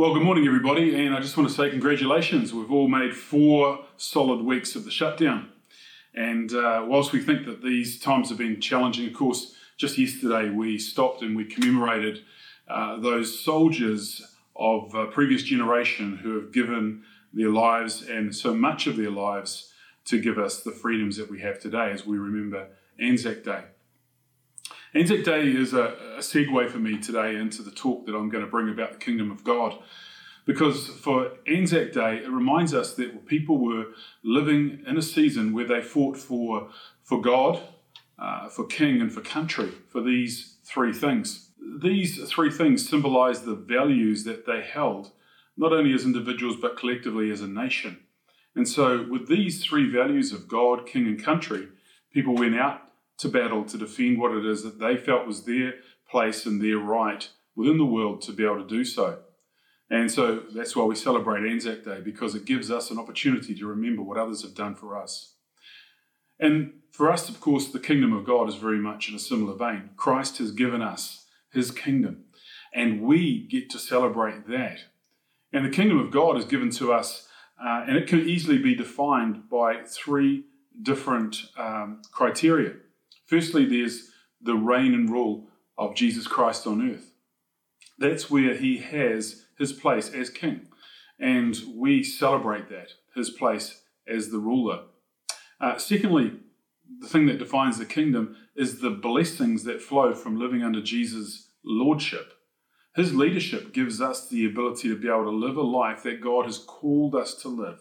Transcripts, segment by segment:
Well, good morning, everybody, and I just want to say congratulations. We've all made four solid weeks of the shutdown. And uh, whilst we think that these times have been challenging, of course, just yesterday we stopped and we commemorated uh, those soldiers of a previous generation who have given their lives and so much of their lives to give us the freedoms that we have today as we remember Anzac Day. Anzac Day is a, a segue for me today into the talk that I'm going to bring about the kingdom of God. Because for Anzac Day, it reminds us that people were living in a season where they fought for, for God, uh, for king, and for country, for these three things. These three things symbolize the values that they held, not only as individuals, but collectively as a nation. And so, with these three values of God, king, and country, people went out to battle to defend what it is that they felt was their place and their right within the world to be able to do so. And so that's why we celebrate Anzac Day, because it gives us an opportunity to remember what others have done for us. And for us, of course, the kingdom of God is very much in a similar vein. Christ has given us his kingdom, and we get to celebrate that. And the kingdom of God is given to us, uh, and it can easily be defined by three different um, criteria. Firstly, there's the reign and rule of Jesus Christ on earth. That's where he has his place as king. And we celebrate that, his place as the ruler. Uh, secondly, the thing that defines the kingdom is the blessings that flow from living under Jesus' lordship. His leadership gives us the ability to be able to live a life that God has called us to live.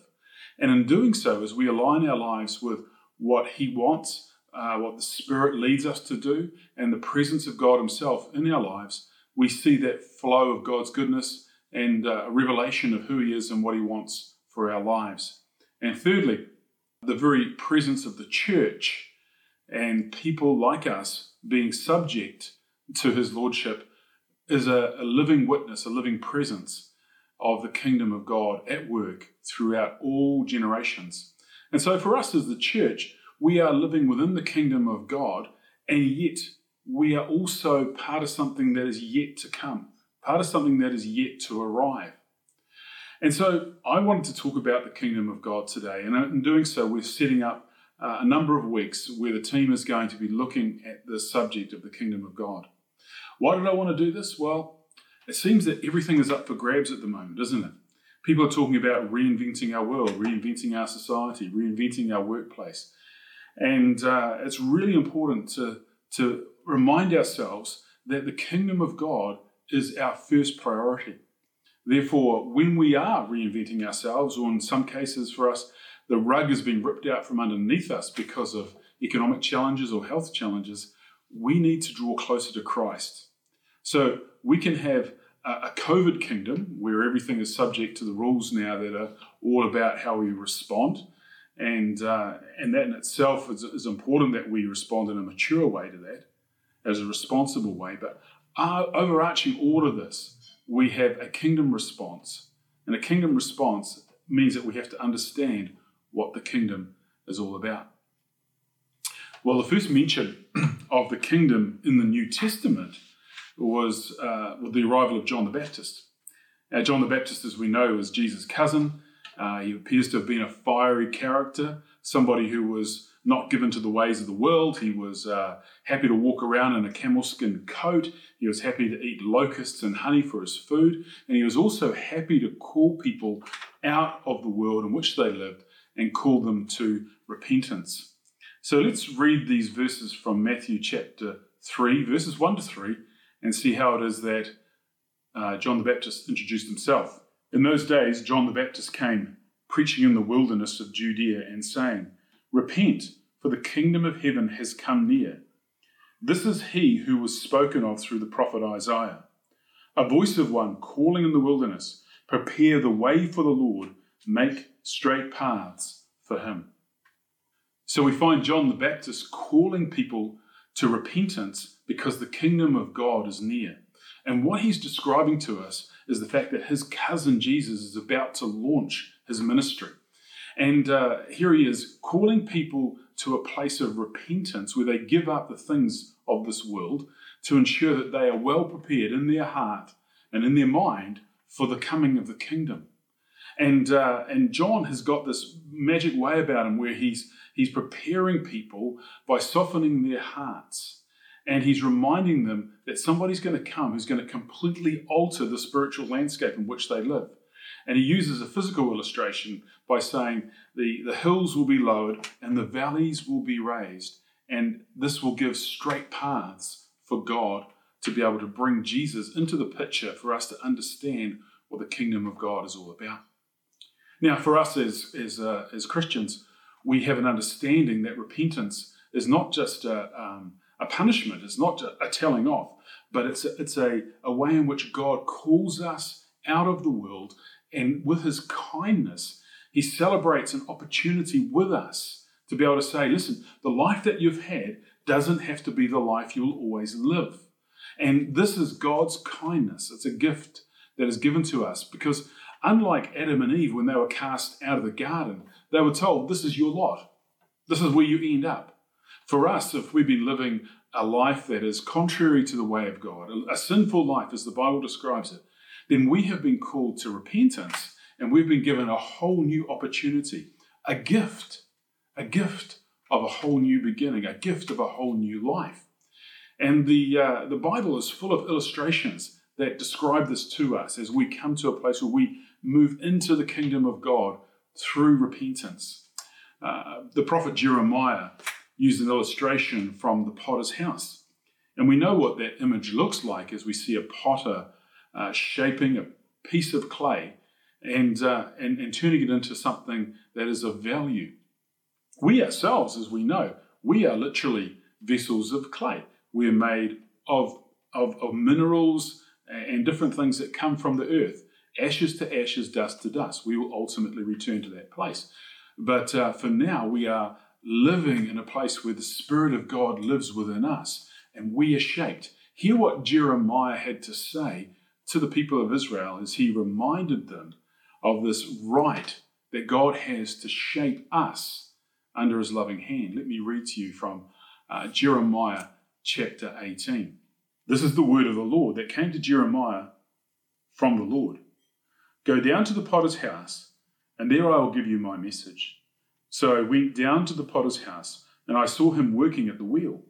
And in doing so, as we align our lives with what He wants uh, what the Spirit leads us to do, and the presence of God Himself in our lives, we see that flow of God's goodness and uh, a revelation of who He is and what He wants for our lives. And thirdly, the very presence of the church and people like us being subject to His Lordship is a, a living witness, a living presence of the kingdom of God at work throughout all generations. And so, for us as the church, we are living within the kingdom of God, and yet we are also part of something that is yet to come, part of something that is yet to arrive. And so I wanted to talk about the kingdom of God today. And in doing so, we're setting up uh, a number of weeks where the team is going to be looking at the subject of the kingdom of God. Why did I want to do this? Well, it seems that everything is up for grabs at the moment, isn't it? People are talking about reinventing our world, reinventing our society, reinventing our workplace. And uh, it's really important to, to remind ourselves that the kingdom of God is our first priority. Therefore, when we are reinventing ourselves, or in some cases for us, the rug has been ripped out from underneath us because of economic challenges or health challenges, we need to draw closer to Christ. So we can have a COVID kingdom where everything is subject to the rules now that are all about how we respond and uh, and that in itself is, is important that we respond in a mature way to that, as a responsible way. But uh, overarching all of this, we have a kingdom response, and a kingdom response means that we have to understand what the kingdom is all about. Well, the first mention of the kingdom in the New Testament was uh, with the arrival of John the Baptist. Now, John the Baptist, as we know, was Jesus' cousin. Uh, he appears to have been a fiery character, somebody who was not given to the ways of the world. He was uh, happy to walk around in a camel skin coat. He was happy to eat locusts and honey for his food. And he was also happy to call people out of the world in which they lived and call them to repentance. So let's read these verses from Matthew chapter 3, verses 1 to 3, and see how it is that uh, John the Baptist introduced himself. In those days, John the Baptist came, preaching in the wilderness of Judea and saying, Repent, for the kingdom of heaven has come near. This is he who was spoken of through the prophet Isaiah. A voice of one calling in the wilderness, Prepare the way for the Lord, make straight paths for him. So we find John the Baptist calling people to repentance because the kingdom of God is near. And what he's describing to us is the fact that his cousin Jesus is about to launch his ministry. And uh, here he is calling people to a place of repentance where they give up the things of this world to ensure that they are well prepared in their heart and in their mind for the coming of the kingdom. And, uh, and John has got this magic way about him where he's, he's preparing people by softening their hearts. And he's reminding them that somebody's going to come who's going to completely alter the spiritual landscape in which they live. And he uses a physical illustration by saying the, the hills will be lowered and the valleys will be raised. And this will give straight paths for God to be able to bring Jesus into the picture for us to understand what the kingdom of God is all about. Now, for us as, as, uh, as Christians, we have an understanding that repentance is not just a, um, a punishment, it's not a telling off, but it's a, it's a, a way in which God calls us out of the world and with his kindness, he celebrates an opportunity with us to be able to say, listen, the life that you've had doesn't have to be the life you'll always live. And this is God's kindness. It's a gift that is given to us because, unlike Adam and Eve, when they were cast out of the garden, they were told, This is your lot. This is where you end up. For us, if we've been living a life that is contrary to the way of God, a sinful life as the Bible describes it, then we have been called to repentance and we've been given a whole new opportunity, a gift, a gift of a whole new beginning, a gift of a whole new life. And the, uh, the Bible is full of illustrations that describe this to us as we come to a place where we move into the kingdom of God through repentance. Uh, the prophet Jeremiah used an illustration from the potter's house. And we know what that image looks like as we see a potter uh, shaping a piece of clay and, uh, and, and turning it into something that is of value. We ourselves, as we know, we are literally vessels of clay. We are made of, of, of minerals and different things that come from the earth. Ashes to ashes, dust to dust. We will ultimately return to that place. But uh, for now, we are living in a place where the Spirit of God lives within us and we are shaped. Hear what Jeremiah had to say to the people of Israel as he reminded them of this right that God has to shape us under his loving hand. Let me read to you from uh, Jeremiah chapter 18. This is the word of the Lord that came to Jeremiah from the Lord. Go down to the potter's house, and there I will give you my message. So I went down to the potter's house, and I saw him working at the wheel.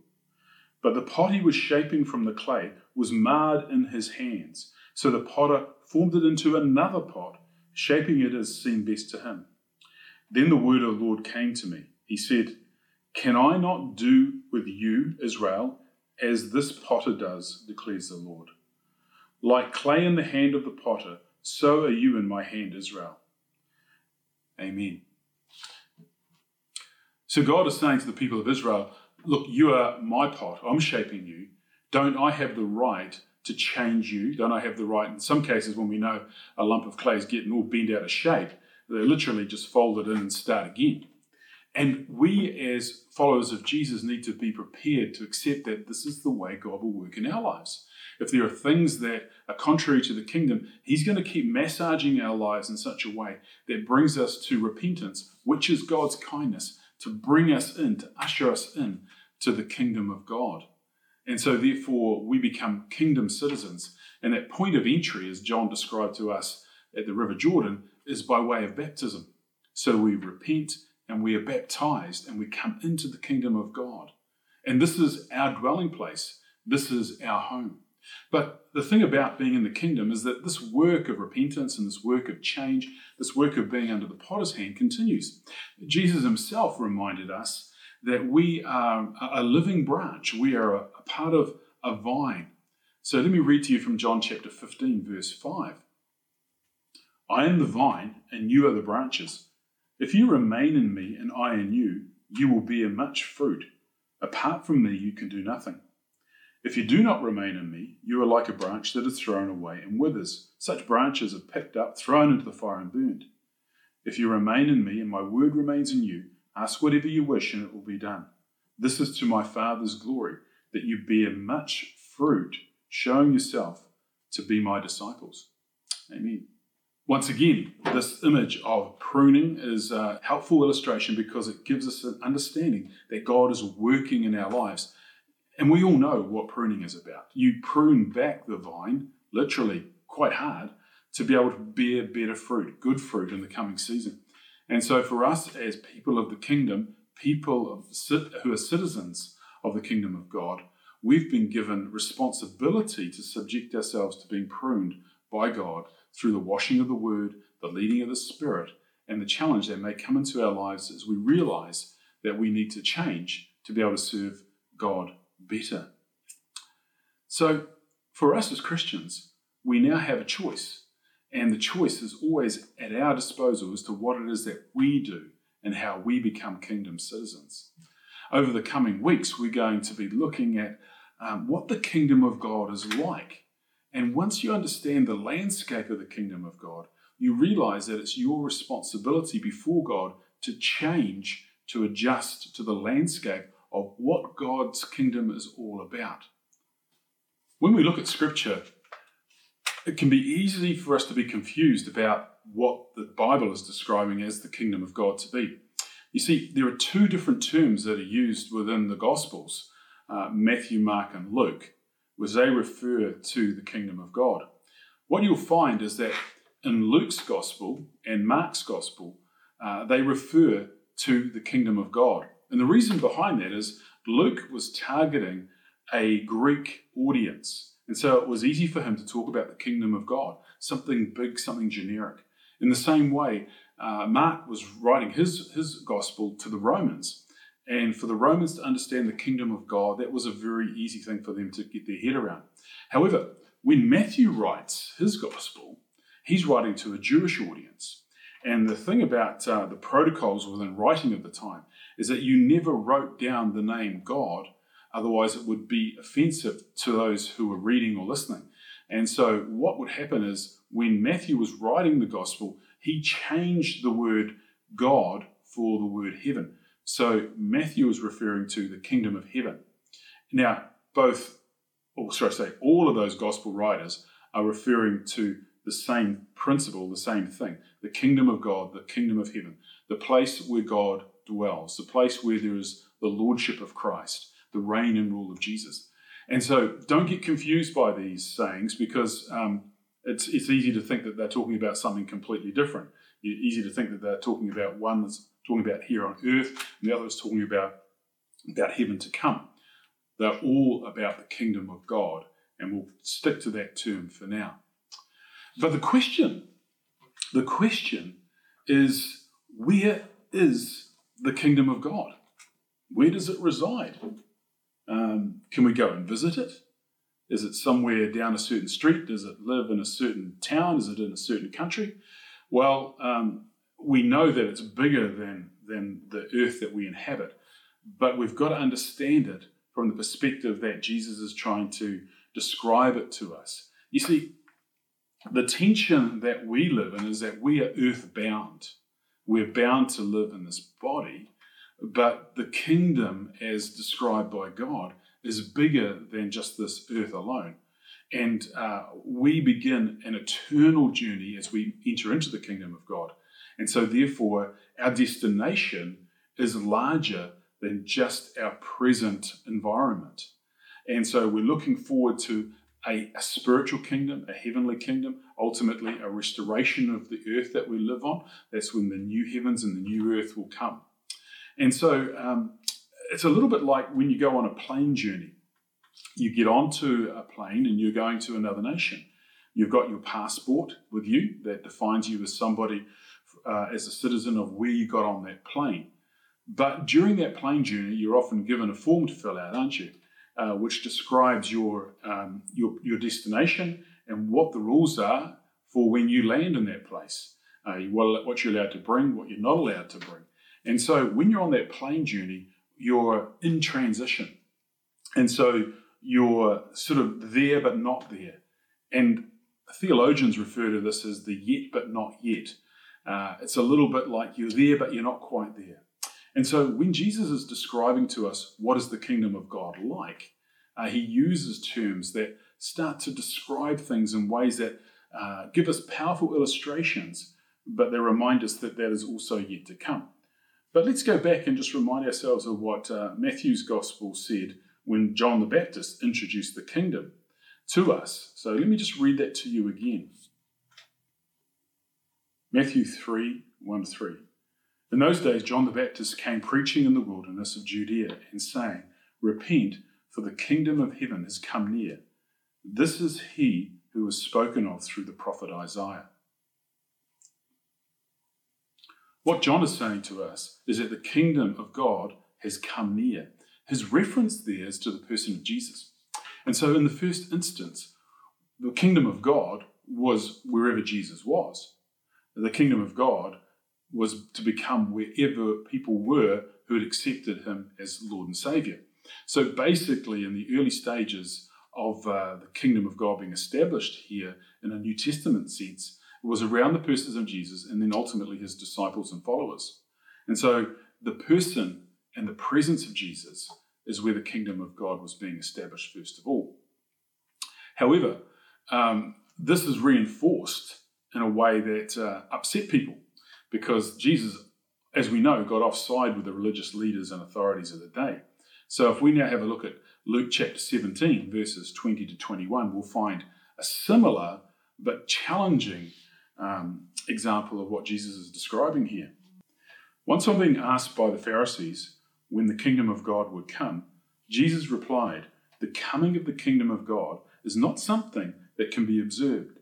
But the pot he was shaping from the clay was marred in his hands so the potter formed it into another pot, shaping it as seemed best to him. Then the word of the Lord came to me. He said, Can I not do with you, Israel, as this potter does, declares the Lord? Like clay in the hand of the potter, so are you in my hand, Israel. Amen. So God is saying to the people of Israel, Look, you are my pot. I'm shaping you. Don't I have the right to change you? Don't I have the right? In some cases, when we know a lump of clay is getting all bent out of shape, they're literally just fold it in and start again. And we, as followers of Jesus, need to be prepared to accept that this is the way God will work in our lives. If there are things that are contrary to the kingdom, He's going to keep massaging our lives in such a way that brings us to repentance, which is God's kindness, to bring us in, to usher us in to the kingdom of God. And so, therefore, we become kingdom citizens. And that point of entry, as John described to us at the River Jordan, is by way of baptism. So we repent and we are baptized and we come into the kingdom of God. And this is our dwelling place, this is our home. But the thing about being in the kingdom is that this work of repentance and this work of change, this work of being under the potter's hand continues. Jesus himself reminded us that we are a living branch. We are a, part of a vine. So let me read to you from John chapter 15, verse 5. I am the vine, and you are the branches. If you remain in me, and I in you, you will bear much fruit. Apart from me, you can do nothing. If you do not remain in me, you are like a branch that is thrown away and withers. Such branches are picked up, thrown into the fire, and burned. If you remain in me, and my word remains in you, Ask whatever you wish, and it will be done. This is to my Father's glory, that you bear much fruit, showing yourself to be my disciples. Amen. Once again, this image of pruning is a helpful illustration because it gives us an understanding that God is working in our lives. And we all know what pruning is about. You prune back the vine, literally quite hard, to be able to bear better fruit, good fruit in the coming season. And so, for us as people of the kingdom, people of, who are citizens of the kingdom of God, we've been given responsibility to subject ourselves to being pruned by God through the washing of the word, the leading of the Spirit, and the challenge that may come into our lives as we realize that we need to change to be able to serve God better. So, for us as Christians, we now have a choice. And the choice is always at our disposal as to what it is that we do and how we become kingdom citizens. Over the coming weeks, we're going to be looking at um, what the kingdom of God is like. And once you understand the landscape of the kingdom of God, you realize that it's your responsibility before God to change, to adjust to the landscape of what God's kingdom is all about. When we look at scripture, it can be easy for us to be confused about what the Bible is describing as the kingdom of God to be. You see, there are two different terms that are used within the Gospels uh, Matthew, Mark, and Luke, where they refer to the kingdom of God. What you'll find is that in Luke's Gospel and Mark's Gospel, uh, they refer to the kingdom of God. And the reason behind that is Luke was targeting a Greek audience. And so it was easy for him to talk about the kingdom of God, something big, something generic. In the same way, uh, Mark was writing his, his gospel to the Romans. And for the Romans to understand the kingdom of God, that was a very easy thing for them to get their head around. However, when Matthew writes his gospel, he's writing to a Jewish audience. And the thing about uh, the protocols within writing at the time is that you never wrote down the name God, otherwise, it would be offensive to those who were reading or listening. And so, what would happen is when Matthew was writing the gospel, he changed the word God for the word heaven. So, Matthew is referring to the kingdom of heaven. Now, both, or should I say, all of those gospel writers are referring to the same principle, the same thing the kingdom of God, the kingdom of heaven, the place where God dwells, the place where there is the lordship of Christ, the reign and rule of Jesus. And so don't get confused by these sayings because um, it's, it's easy to think that they're talking about something completely different. It's easy to think that they're talking about one that's talking about here on earth, and the other is talking about, about heaven to come. They're all about the kingdom of God, and we'll stick to that term for now. But the question, the question is where is the kingdom of God? Where does it reside? Um, can we go and visit it? Is it somewhere down a certain street? Does it live in a certain town? Is it in a certain country? Well, um, we know that it's bigger than, than the earth that we inhabit, but we've got to understand it from the perspective that Jesus is trying to describe it to us. You see, the tension that we live in is that we are earthbound. We're bound to live in this body, but the kingdom, as described by God, is bigger than just this earth alone. And uh, we begin an eternal journey as we enter into the kingdom of God. And so, therefore, our destination is larger than just our present environment. And so, we're looking forward to a, a, spiritual kingdom, a heavenly kingdom, ultimately a restoration of the earth that we live on. That's when the new heavens and the new earth will come. And so um, it's a little bit like when you go on a plane journey. You get onto a plane and you're going to another nation. You've got your passport with you that defines you as somebody, uh, as a citizen of where you got on that plane. But during that plane journey, you're often given a form to fill out, aren't you? Uh, which describes your, um, your, your destination and what the rules are for when you land in that place. Uh, what you're allowed to bring, what you're not allowed to bring. And so when you're on that plane journey, you're in transition. And so you're sort of there but not there. And theologians refer to this as the yet but not yet. Uh, it's a little bit like you're there but you're not quite there. And so when Jesus is describing to us what is the kingdom of God like, uh, he uses terms that start to describe things in ways that uh, give us powerful illustrations, but they remind us that that is also yet to come. But let's go back and just remind ourselves of what uh, Matthew's gospel said when John the Baptist introduced the kingdom to us. So let me just read that to you again. Matthew 3 1 3. In those days, John the Baptist came preaching in the wilderness of Judea and saying, Repent, for the kingdom of heaven has come near. This is he who was spoken of through the prophet Isaiah. What John is saying to us is that the kingdom of God has come near. His reference there is to the person of Jesus. And so, in the first instance, the kingdom of God was wherever Jesus was. The kingdom of God was to become wherever people were who had accepted him as Lord and Savior. So, basically, in the early stages of uh, the kingdom of God being established here in a New Testament sense, it was around the persons of Jesus and then ultimately his disciples and followers. And so, the person and the presence of Jesus is where the kingdom of God was being established first of all. However, um, this is reinforced in a way that uh, upset people because Jesus, as we know, got offside with the religious leaders and authorities of the day. So if we now have a look at Luke chapter 17, verses 20 to 21, we'll find a similar but challenging um, example of what Jesus is describing here. Once on being asked by the Pharisees when the kingdom of God would come, Jesus replied, The coming of the kingdom of God is not something that can be observed,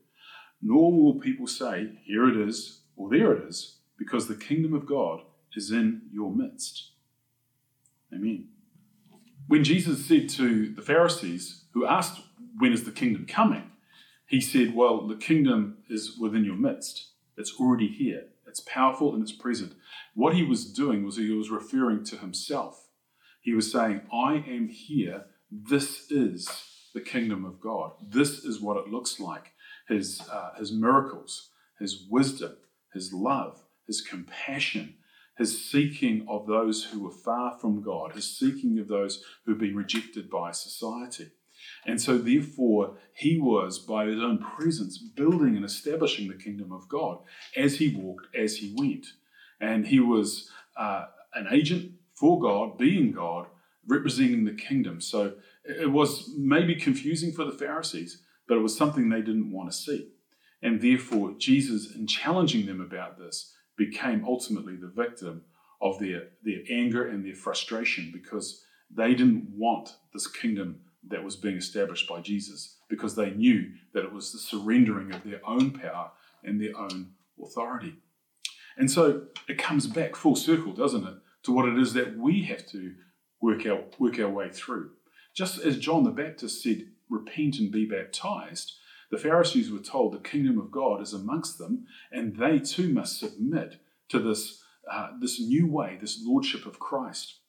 nor will people say, Here it is, or there it is, because the kingdom of God is in your midst. Amen. When Jesus said to the Pharisees, who asked, When is the kingdom coming? he said, Well, the kingdom is within your midst. It's already here. It's powerful and it's present. What he was doing was he was referring to himself. He was saying, I am here. This is the kingdom of God. This is what it looks like. His, uh, his miracles, his wisdom, his love, his compassion, his seeking of those who were far from God, his seeking of those who had been rejected by society. And so, therefore, he was, by his own presence, building and establishing the kingdom of God as he walked, as he went. And he was uh, an agent for God, being God, representing the kingdom. So, it was maybe confusing for the Pharisees, but it was something they didn't want to see. And therefore, Jesus, in challenging them about this, became ultimately the victim of their, their anger and their frustration because they didn't want this kingdom that was being established by Jesus because they knew that it was the surrendering of their own power and their own authority. And so it comes back full circle, doesn't it, to what it is that we have to work our, work our way through. Just as John the Baptist said, Repent and be baptized, the Pharisees were told the kingdom of God is amongst them, and they too must submit to this, uh, this new way, this lordship of Christ.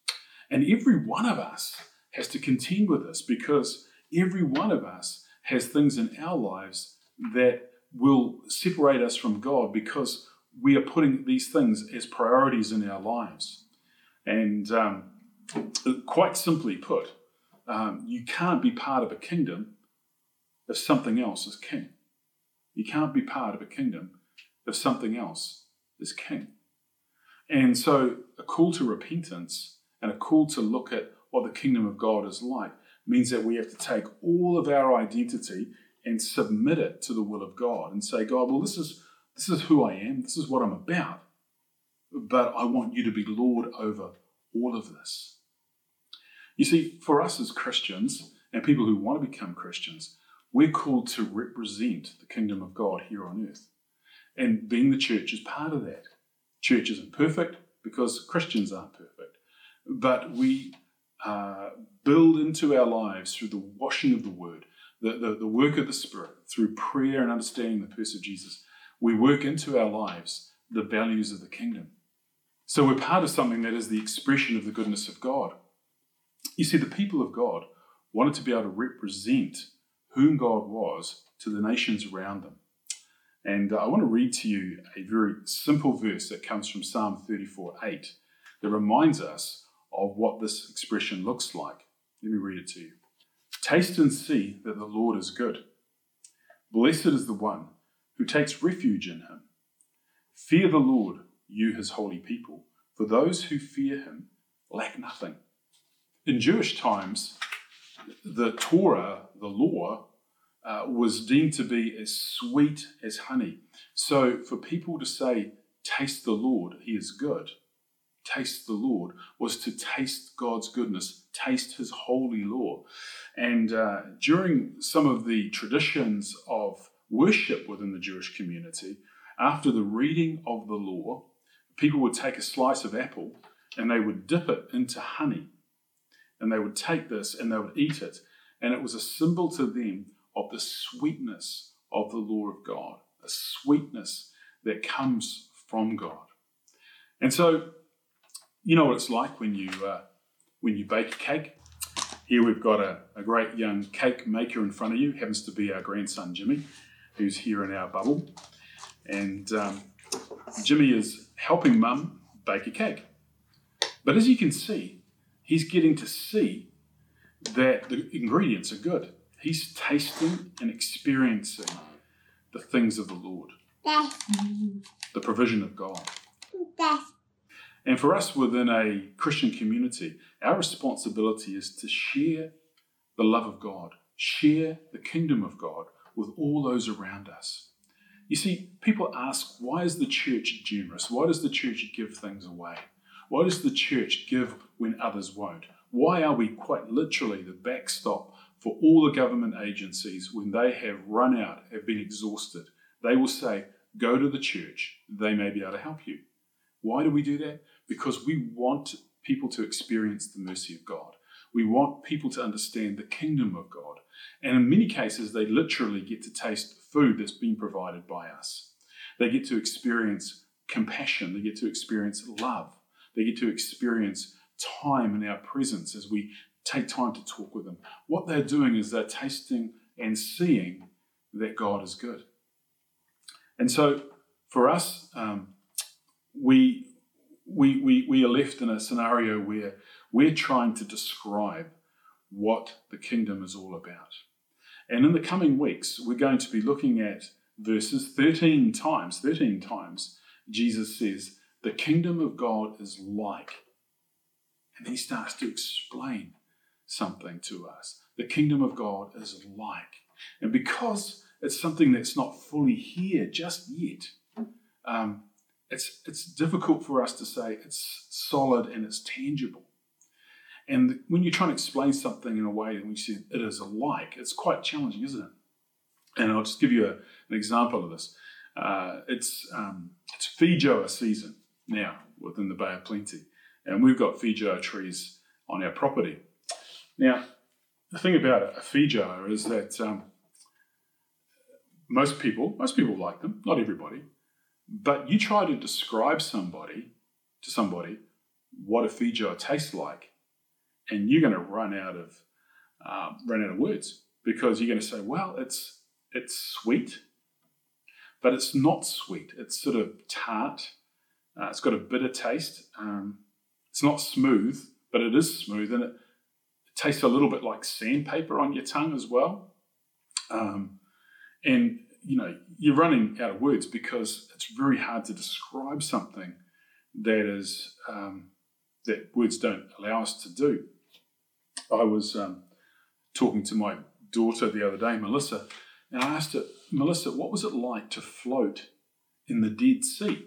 And every one of us has to contend with this because every one of us has things in our lives that will separate us from God because we are putting these things as priorities in our lives. And um, quite simply put, um, you can't be part of a kingdom if something else is king. You can't be part of a kingdom if something else is king. And so, a call to repentance and a call to look at what the kingdom of God is like means that we have to take all of our identity and submit it to the will of God and say, God, well, this is this is who I am, this is what I'm about, but I want you to be Lord over all of this. You see, for us as Christians and people who want to become Christians, we're called to represent the kingdom of God here on earth. And being the church is part of that. Church isn't perfect because Christians aren't perfect, but we uh, build into our lives through the washing of the word, the, the, the work of the Spirit, through prayer and understanding the person of Jesus. We work into our lives the values of the kingdom. So we're part of something that is the expression of the goodness of God. You see, the people of God wanted to be able to represent whom God was to the nations around them. And uh, I want to read to you a very simple verse that comes from Psalm 34 8 that reminds us of what this expression looks like. Let me read it to you. Taste and see that the Lord is good. Blessed is the one who takes refuge in him. Fear the Lord, you his holy people, for those who fear him lack nothing. In Jewish times, the Torah, the law, uh, was deemed to be as sweet as honey. So for people to say, Taste the Lord, He is good, taste the Lord, was to taste God's goodness, taste His holy law. And uh, during some of the traditions of worship within the Jewish community, after the reading of the law, people would take a slice of apple and they would dip it into honey. And they would take this and they would eat it. And it was a symbol to them of the sweetness of the law of God, a sweetness that comes from God. And so, you know what it's like when you uh, when you bake a cake. Here we've got a, a great young cake maker in front of you. Happens to be our grandson Jimmy, who's here in our bubble, and um, Jimmy is helping Mum bake a cake. But as you can see, he's getting to see that the ingredients are good. He's tasting and experiencing the things of the Lord, the provision of God. And for us within a Christian community, our responsibility is to share the love of God, share the kingdom of God with all those around us. You see, people ask, why is the church generous? Why does the church give things away? Why does the church give when others won't? Why are we quite literally the backstop for all the government agencies when they have run out, have been exhausted? They will say, go to the church, they may be able to help you. Why do we do that? Because we want people to experience the mercy of God. We want people to understand the kingdom of God. And in many cases, they literally get to taste food that's been provided by us. They get to experience compassion, they get to experience love, they get to experience time in our presence as we take time to talk with them. What they're doing is they're tasting and seeing that God is good. And so for us, um, we, we, we, we are left in a scenario where we're trying to describe what the kingdom is all about. And in the coming weeks, we're going to be looking at verses 13 times, 13 times, Jesus says, the kingdom of God is like. And he starts to explain something to us. The kingdom of God is like. And because it's something that's not fully here just yet, um, it's, it's difficult for us to say it's solid and it's tangible. And when you're trying to explain something in a way and we say it is alike, it's quite challenging, isn't it? And I'll just give you a, an example of this. Uh, it's um, it's feijoa season now within the Bay of Plenty, and we've got feijoa trees on our property. Now, the thing about a feijoa is that um, most people, most people like them, not everybody, but you try to describe somebody to somebody what a feijoa tastes like, and you're going to run out of uh, run out of words because you're going to say, well, it's it's sweet, but it's not sweet. It's sort of tart. Uh, it's got a bitter taste. Um, it's not smooth, but it is smooth, and it, tastes a little bit like sandpaper on your tongue as well. Um, and you know you're running out of words because it's very hard to describe something that is um, that words don't allow us to do. I was um, talking to my daughter the other day, Melissa, and I asked her, Melissa, what was it like to float in the Dead Sea?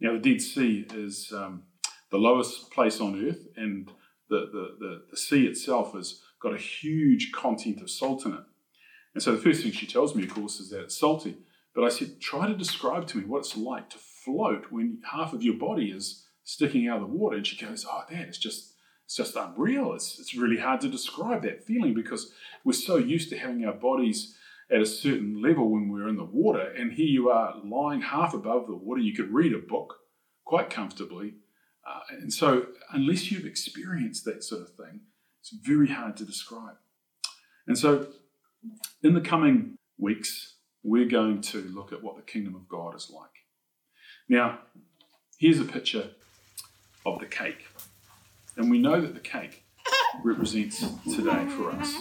Now, the Dead Sea is um, the lowest place on earth, and the, the, the, the sea itself has got a huge content of salt in it. And so the first thing she tells me, of course, is that it's salty. But I said, try to describe to me what it's like to float when half of your body is sticking out of the water. And she goes, oh, Dad, it's just it's just unreal. It's, it's really hard to describe that feeling because we're so used to having our bodies at a certain level when we're in the water. And here you are lying half above the water. You could read a book quite comfortably. Uh, and so, unless you've experienced that sort of thing, it's very hard to describe. And so, in the coming weeks, we're going to look at what the kingdom of God is like. Now, here's a picture of the cake. And we know that the cake represents today for us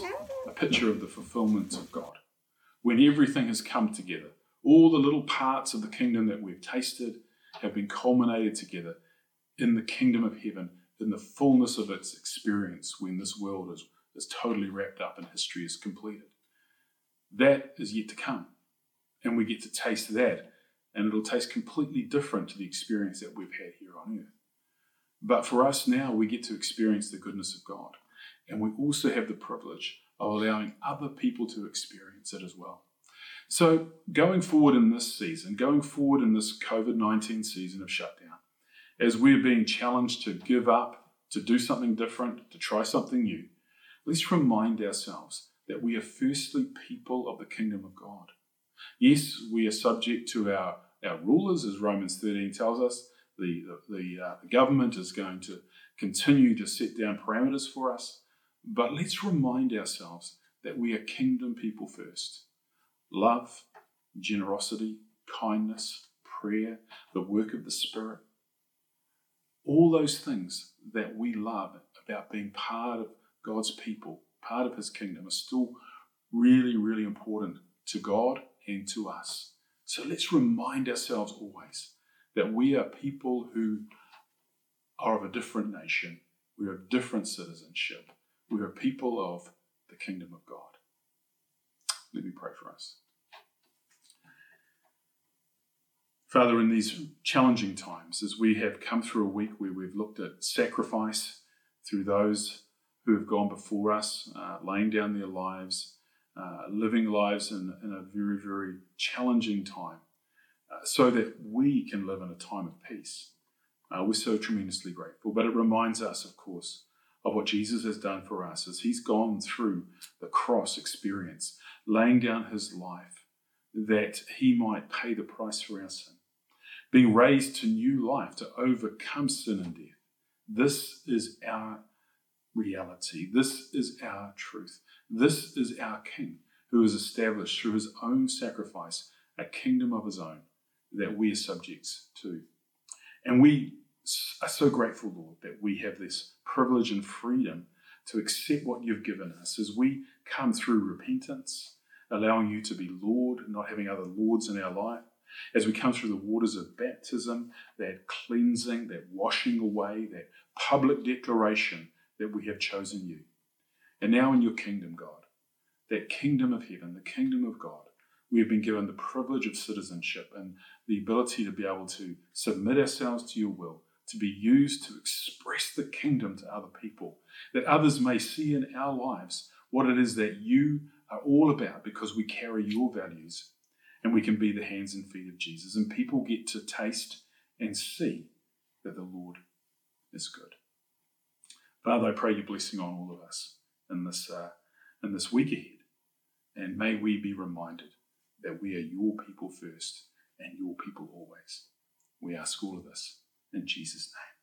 a picture of the fulfillment of God. When everything has come together, all the little parts of the kingdom that we've tasted have been culminated together in the kingdom of heaven, in the fullness of its experience when this world is, is totally wrapped up and history is completed. that is yet to come. And we get to taste that, and it'll taste completely different to the experience that we've had here on earth. But for us now, we get to experience the goodness of God. And we also have the privilege of allowing other people to experience it as well. So, going forward in this season, going forward in this COVID 19 season of shutdown, as we're being challenged to give up, to do something different, to try something new, let's remind ourselves that we are firstly people of the kingdom of God. Yes, we are subject to our, our rulers, as Romans 13 tells us. The, the, uh, the government is going to continue to set down parameters for us. But let's remind ourselves that we are kingdom people first. Love, generosity, kindness, prayer, the work of the Spirit, all those things that we love about being part of God's people, part of His kingdom, are still really, really important to God and to us. So let's remind ourselves always that we are people who are of a different nation, we of different citizenship, we are people of the kingdom of God. Let me pray for us. Father, in these challenging times, as we have come through a week where we've looked at sacrifice through those who have gone before us, uh, laying down their lives, uh, living lives in, in, a very, very challenging time, uh, so that we can live in a time of peace. Uh, we're so tremendously grateful. But it reminds us, of course, of what Jesus has done for us as he's gone through the cross experience, laying down his life that he might pay the price for our sin being raised to new life to overcome sin and death. This is our reality. This is our truth. This is our King who has established through his own sacrifice a kingdom of his own that we are subjects to. And we are so grateful, Lord, that we have this privilege and freedom to accept what you've given us as we come through repentance, allowing you to be Lord, not having other lords in our life as we come through the waters of baptism, that cleansing, that washing away, that public declaration that we have chosen you. And now in your kingdom, God, that kingdom of heaven, the kingdom of God, we have been given the privilege of citizenship and the ability to be able to submit ourselves to your will, to be used to express the kingdom to other people, that others may see in our lives what it is that you are all about because we carry your values and we can be the hands and feet of Jesus. And people get to taste and see that the Lord is good. Father, I pray your blessing on all of us in this, uh, in this week ahead. And may we be reminded that we are your people first and your people always. We ask all of this in Jesus' name.